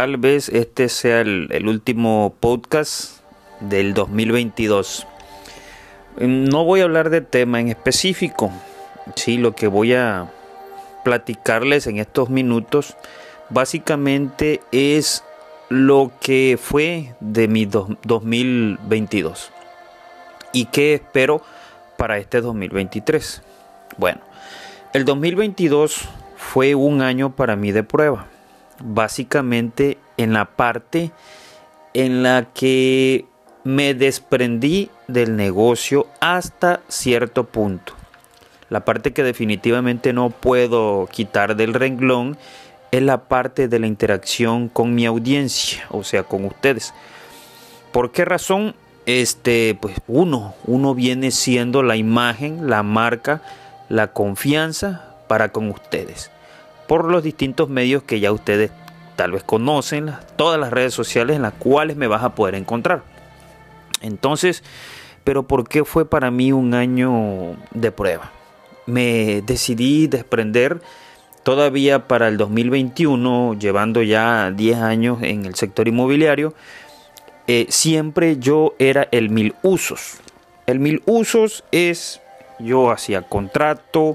tal vez este sea el, último podcast del 2022. No voy a hablar de tema en específico. Sí, lo que voy a platicarles en estos minutos básicamente es lo que fue de mi 2022 y qué espero para este 2023. Bueno, el 2022 fue un año para mí de prueba, básicamente en la parte en la que me desprendí del negocio hasta cierto punto. La parte que definitivamente no puedo quitar del renglón es la parte de la interacción con mi audiencia, o sea, con ustedes. ¿Por qué razón? Este, pues uno, uno viene siendo la imagen, la marca, la confianza para con ustedes. Por los distintos medios que ya ustedes tal vez conocen, todas las redes sociales en las cuales me vas a poder encontrar. Entonces, pero ¿por qué fue para mí un año de prueba? Me decidí desprender todavía para el 2021, llevando ya 10 años en el sector inmobiliario, eh, siempre yo era el mil usos. El mil usos es yo hacía contrato,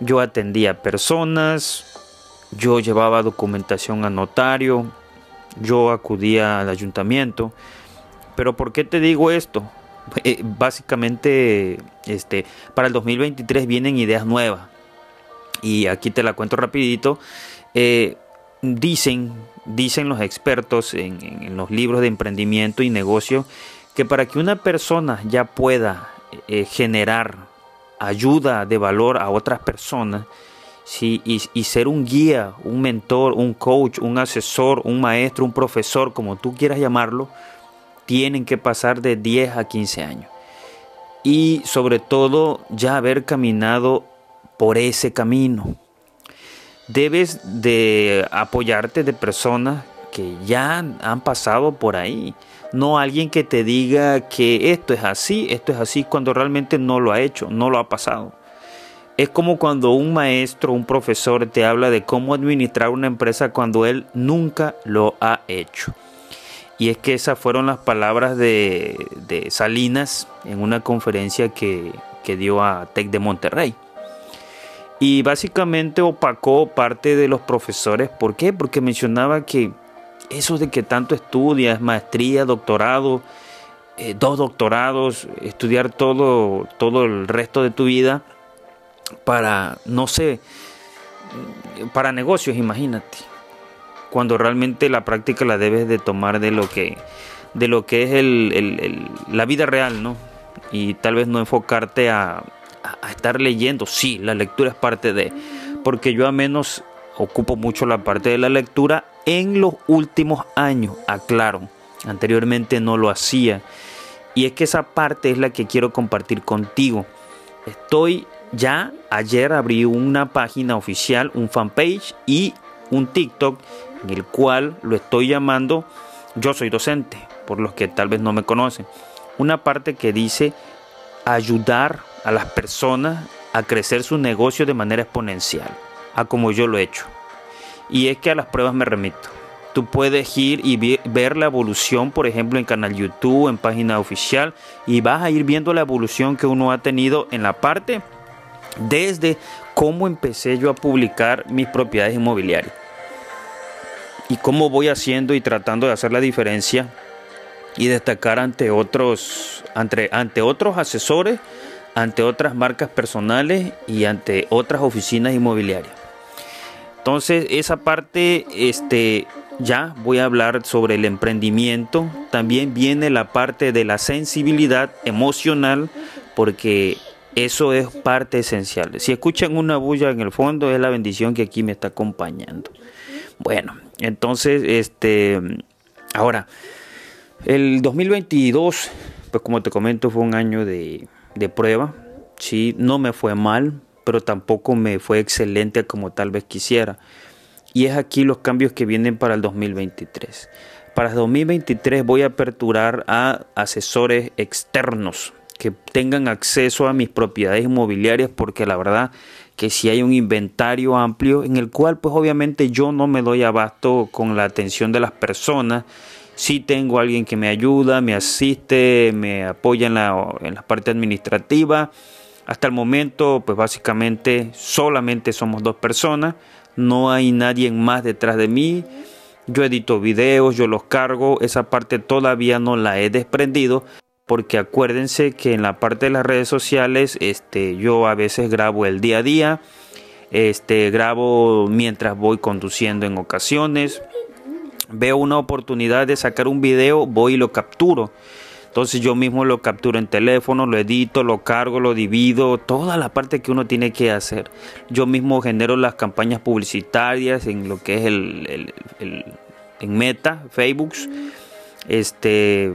yo atendía personas, yo llevaba documentación a notario, yo acudía al ayuntamiento. Pero ¿por qué te digo esto? Eh, básicamente, este, para el 2023 vienen ideas nuevas y aquí te la cuento rapidito, eh, dicen, dicen los expertos en, los libros de emprendimiento y negocio que para que una persona ya pueda eh, generar ayuda de valor a otras personas, Sí, y, y, ser un guía, un mentor, un coach, un asesor, un maestro, un profesor, como tú quieras llamarlo, tienen que pasar de 10 a 15 años. Y sobre todo ya haber caminado por ese camino. Debes de apoyarte de personas que ya han pasado por ahí. No alguien que te diga que esto es así, esto es así, cuando realmente no lo ha hecho, no lo ha pasado. Es como cuando un maestro, un profesor te habla de cómo administrar una empresa cuando él nunca lo ha hecho. Y es que esas fueron las palabras de, Salinas en una conferencia que, que dio a TEC de Monterrey y básicamente opacó parte de los profesores. ¿Por qué? Porque mencionaba que eso de que tanto estudias, maestría, doctorado, eh, dos doctorados, estudiar todo, todo el resto de tu vida para, no sé, para negocios, imagínate. Cuando realmente la práctica la debes de tomar de lo que, de lo que es el, la vida real, ¿no? Y tal vez no enfocarte a, a, estar leyendo. Sí, la lectura es parte de, porque yo a menos ocupo mucho la parte de la lectura en los últimos años, aclaro. Anteriormente no lo hacía. Y es que esa parte es la que quiero compartir contigo. Estoy ya, ayer abrí una página oficial, un fanpage y un TikTok en el cual lo estoy llamando Yo soy docente, por los que tal vez no me conocen. Una parte que dice ayudar a las personas a crecer su negocio de manera exponencial, a como yo lo he hecho. Y es que a las pruebas me remito. Tú puedes ir y ver la evolución, por ejemplo, en canal YouTube, en página oficial, y vas a ir viendo la evolución que uno ha tenido en la parte desde cómo empecé yo a publicar mis propiedades inmobiliarias. Y cómo voy haciendo y tratando de hacer la diferencia y destacar ante otros, ante, ante otros asesores ante otras marcas personales y ante otras oficinas inmobiliarias. Entonces, esa parte, este, ya voy a hablar sobre el emprendimiento. También viene la parte de la sensibilidad emocional, porque eso es parte esencial. Si escuchan una bulla en el fondo, es la bendición que aquí me está acompañando. Bueno, entonces, este, ahora, el 2022, pues como te comento, fue un año de de prueba. Sí, no me fue mal, pero tampoco me fue excelente como tal vez quisiera. Y es aquí los cambios que vienen para el 2023. Para el 2023 voy a aperturar a asesores externos que tengan acceso a mis propiedades inmobiliarias porque la verdad que si hay un inventario amplio en el cual pues obviamente yo no me doy abasto con la atención de las personas. Si tengo alguien que me ayuda, me asiste, me apoya en la, en la parte administrativa. Hasta el momento pues básicamente solamente somos dos personas. No hay nadie más detrás de mí. Yo edito videos, yo los cargo. Esa parte todavía no la he desprendido porque acuérdense que en la parte de las redes sociales este yo a veces grabo el día a día este grabo mientras voy conduciendo en ocasiones. Veo una oportunidad de sacar un video voy y lo capturo. Entonces yo mismo lo capturo en teléfono lo edito lo cargo lo divido toda la parte que uno tiene que hacer. Yo mismo genero las campañas publicitarias en lo que es el, en meta facebook este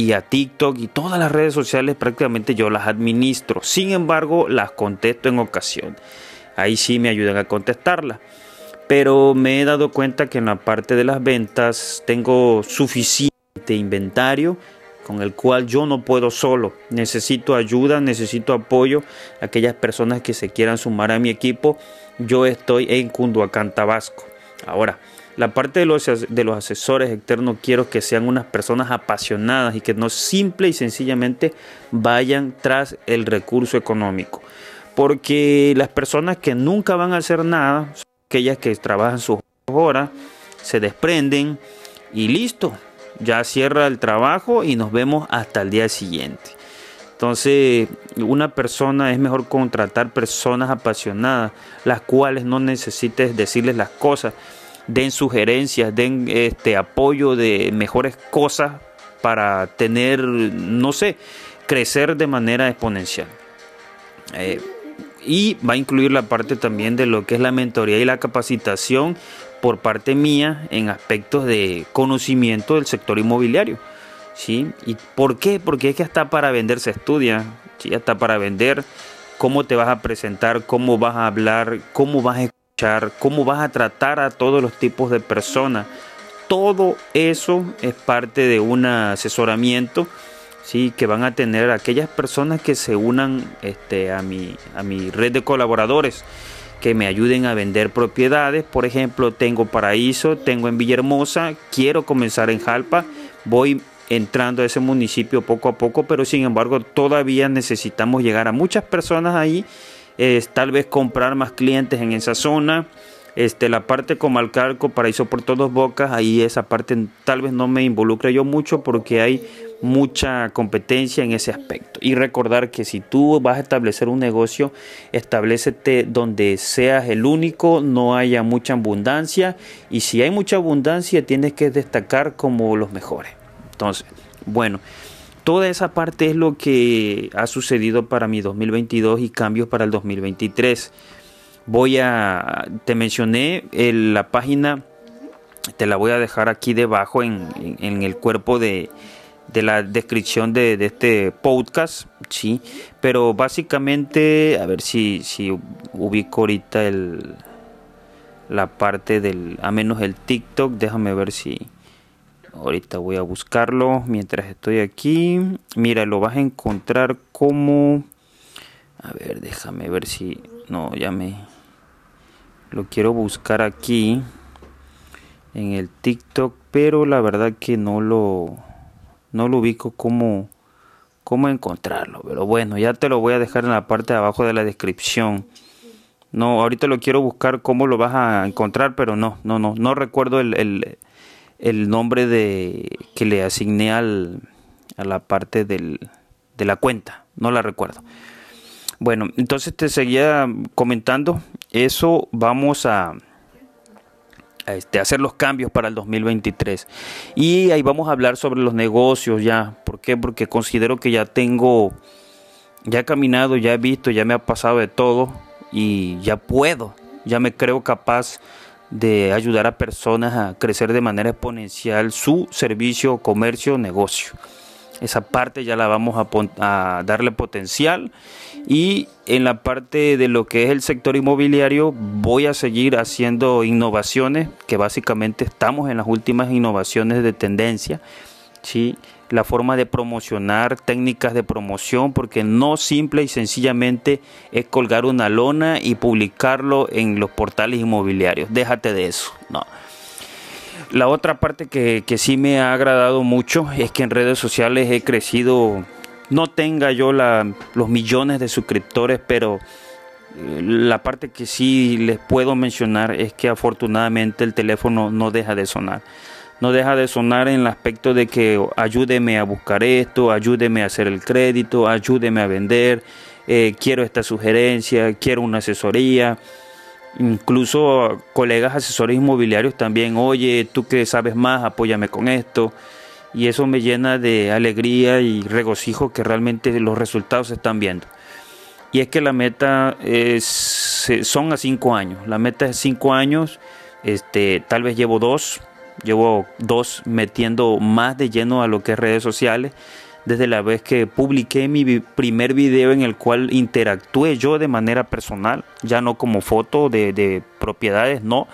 y a TikTok y todas las redes sociales prácticamente yo las administro. Sin embargo, las contesto en ocasión. Ahí sí me ayudan a contestarlas. Pero me he dado cuenta que en la parte de las ventas tengo suficiente inventario con el cual yo no puedo solo. Necesito ayuda, necesito apoyo. Aquellas personas que se quieran sumar a mi equipo, yo estoy en Cunduacán, Tabasco. Ahora, la parte de los, de los asesores externos quiero que sean unas personas apasionadas y que no simple y sencillamente vayan tras el recurso económico. Porque las personas que nunca van a hacer nada, son aquellas que trabajan sus horas, se desprenden y listo, ya cierra el trabajo y nos vemos hasta el día siguiente. Entonces, una persona es mejor contratar personas apasionadas, las cuales no necesites decirles las cosas, den sugerencias, den este apoyo de mejores cosas para tener, no sé, crecer de manera exponencial. Eh, y va a incluir la parte también de lo que es la mentoría y la capacitación por parte mía en aspectos de conocimiento del sector inmobiliario. ¿sí? ¿Y por qué? Porque es que hasta para vender se estudia, ¿sí? hasta para vender cómo te vas a presentar, cómo vas a hablar, cómo vas a cómo vas a tratar a todos los tipos de personas. Todo eso es parte de un asesoramiento ¿sí? que van a tener aquellas personas que se unan este, a, mi, a mi red de colaboradores que me ayuden a vender propiedades. Por ejemplo, tengo Paraíso, tengo en Villahermosa, quiero comenzar en Jalpa, voy entrando a ese municipio poco a poco, pero sin embargo todavía necesitamos llegar a muchas personas ahí es tal vez comprar más clientes en esa zona. Este, la parte Comalcalco, Paraíso por todos Bocas, ahí esa parte tal vez no me involucre yo mucho porque hay mucha competencia en ese aspecto. Y recordar que si tú vas a establecer un negocio, establecete donde seas el único, no haya mucha abundancia y si hay mucha abundancia tienes que destacar como los mejores. Entonces, bueno, Toda esa parte es lo que ha sucedido para mi 2022 y cambios para el 2023. Voy a, te mencioné la página, te la voy a dejar aquí debajo en, el cuerpo de, la descripción de, este podcast, sí, pero básicamente, a ver si, si ubico ahorita el, la parte del, a menos el TikTok, déjame ver si, Ahorita voy a buscarlo mientras estoy aquí. Mira, lo vas a encontrar como... A ver, déjame ver si... No, ya me... Lo quiero buscar aquí. En el TikTok. Pero la verdad que no lo... No lo ubico como... Cómo encontrarlo. Pero bueno, ya te lo voy a dejar en la parte de abajo de la descripción. No, ahorita lo quiero buscar cómo lo vas a encontrar, pero no, no, no, no recuerdo el, el, el nombre de que le asigné al, a la parte del, de la cuenta, no la recuerdo. Bueno, entonces te seguía comentando, eso vamos a, este, hacer los cambios para el 2023. Y ahí vamos a hablar sobre los negocios ya. ¿Por qué? Porque considero que ya tengo, ya he caminado, ya he visto, ya me ha pasado de todo y ya puedo, ya me creo capaz de ayudar a personas a crecer de manera exponencial su servicio, comercio, negocio. Esa parte ya la vamos a, darle potencial y en la parte de lo que es el sector inmobiliario voy a seguir haciendo innovaciones que básicamente estamos en las últimas innovaciones de tendencia ¿sí? la forma de promocionar, técnicas de promoción, porque no simple y sencillamente es colgar una lona y publicarlo en los portales inmobiliarios. Déjate de eso, no. La otra parte que, que sí me ha agradado mucho es que en redes sociales he crecido, no tenga yo los millones de suscriptores, pero eh, la parte que sí les puedo mencionar es que afortunadamente el teléfono no deja de sonar no deja de sonar en el aspecto de que ayúdeme a buscar esto, ayúdeme a hacer el crédito, ayúdeme a vender, eh, quiero esta sugerencia, quiero una asesoría. Incluso colegas asesores inmobiliarios también, oye, tú que sabes más, apóyame con esto. Y eso me llena de alegría y regocijo que realmente los resultados se están viendo. Y es que la meta es, son a cinco años. La meta es cinco años. Este, tal vez llevo dos, Llevo dos metiendo más de lleno a lo que es redes sociales desde la vez que publiqué mi primer video en el cual interactué yo de manera personal, ya no como foto de, propiedades, no,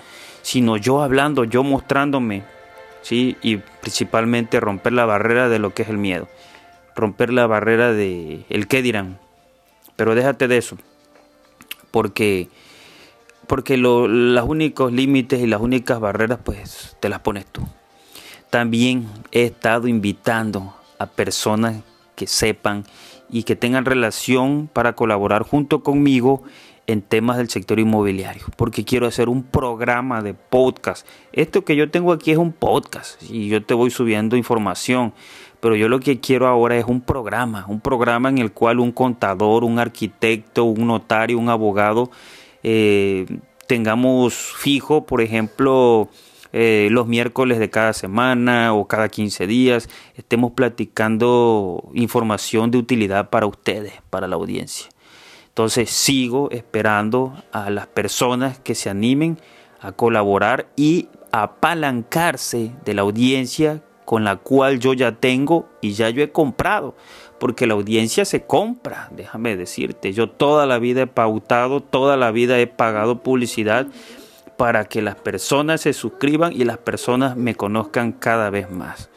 sino yo hablando, yo mostrándome, ¿sí? Y principalmente romper la barrera de lo que es el miedo, romper la barrera de el qué dirán. Pero déjate de eso, porque porque los únicos límites y las únicas barreras pues te las pones tú. También he estado invitando a personas que sepan y que tengan relación para colaborar junto conmigo en temas del sector inmobiliario, porque quiero hacer un programa de podcast. Esto que yo tengo aquí es un podcast y yo te voy subiendo información, pero yo lo que quiero ahora es un programa, un programa en el cual un contador, un arquitecto, un notario, un abogado eh, tengamos fijo, por ejemplo, eh, los miércoles de cada semana o cada 15 días, estemos platicando información de utilidad para ustedes, para la audiencia. Entonces sigo esperando a las personas que se animen a colaborar y apalancarse de la audiencia con la cual yo ya tengo y ya yo he comprado porque la audiencia se compra, déjame decirte, yo toda la vida he pautado, toda la vida he pagado publicidad para que las personas se suscriban y las personas me conozcan cada vez más.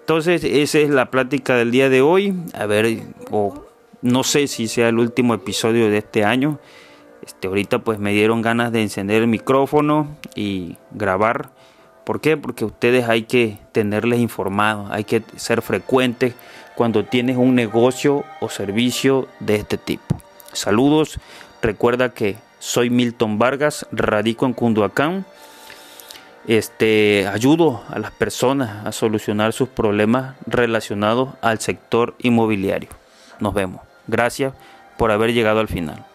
Entonces, esa es la plática del día de hoy. A ver, o no sé si sea el último episodio de este año. Este, ahorita pues me dieron ganas de encender el micrófono y grabar. ¿Por qué? Porque ustedes hay que tenerles informados, hay que ser frecuentes cuando tienes un negocio o servicio de este tipo. Saludos, recuerda que soy Milton Vargas, radico en Cunduacán. Este, ayudo a las personas a solucionar sus problemas relacionados al sector inmobiliario. Nos vemos. Gracias por haber llegado al final.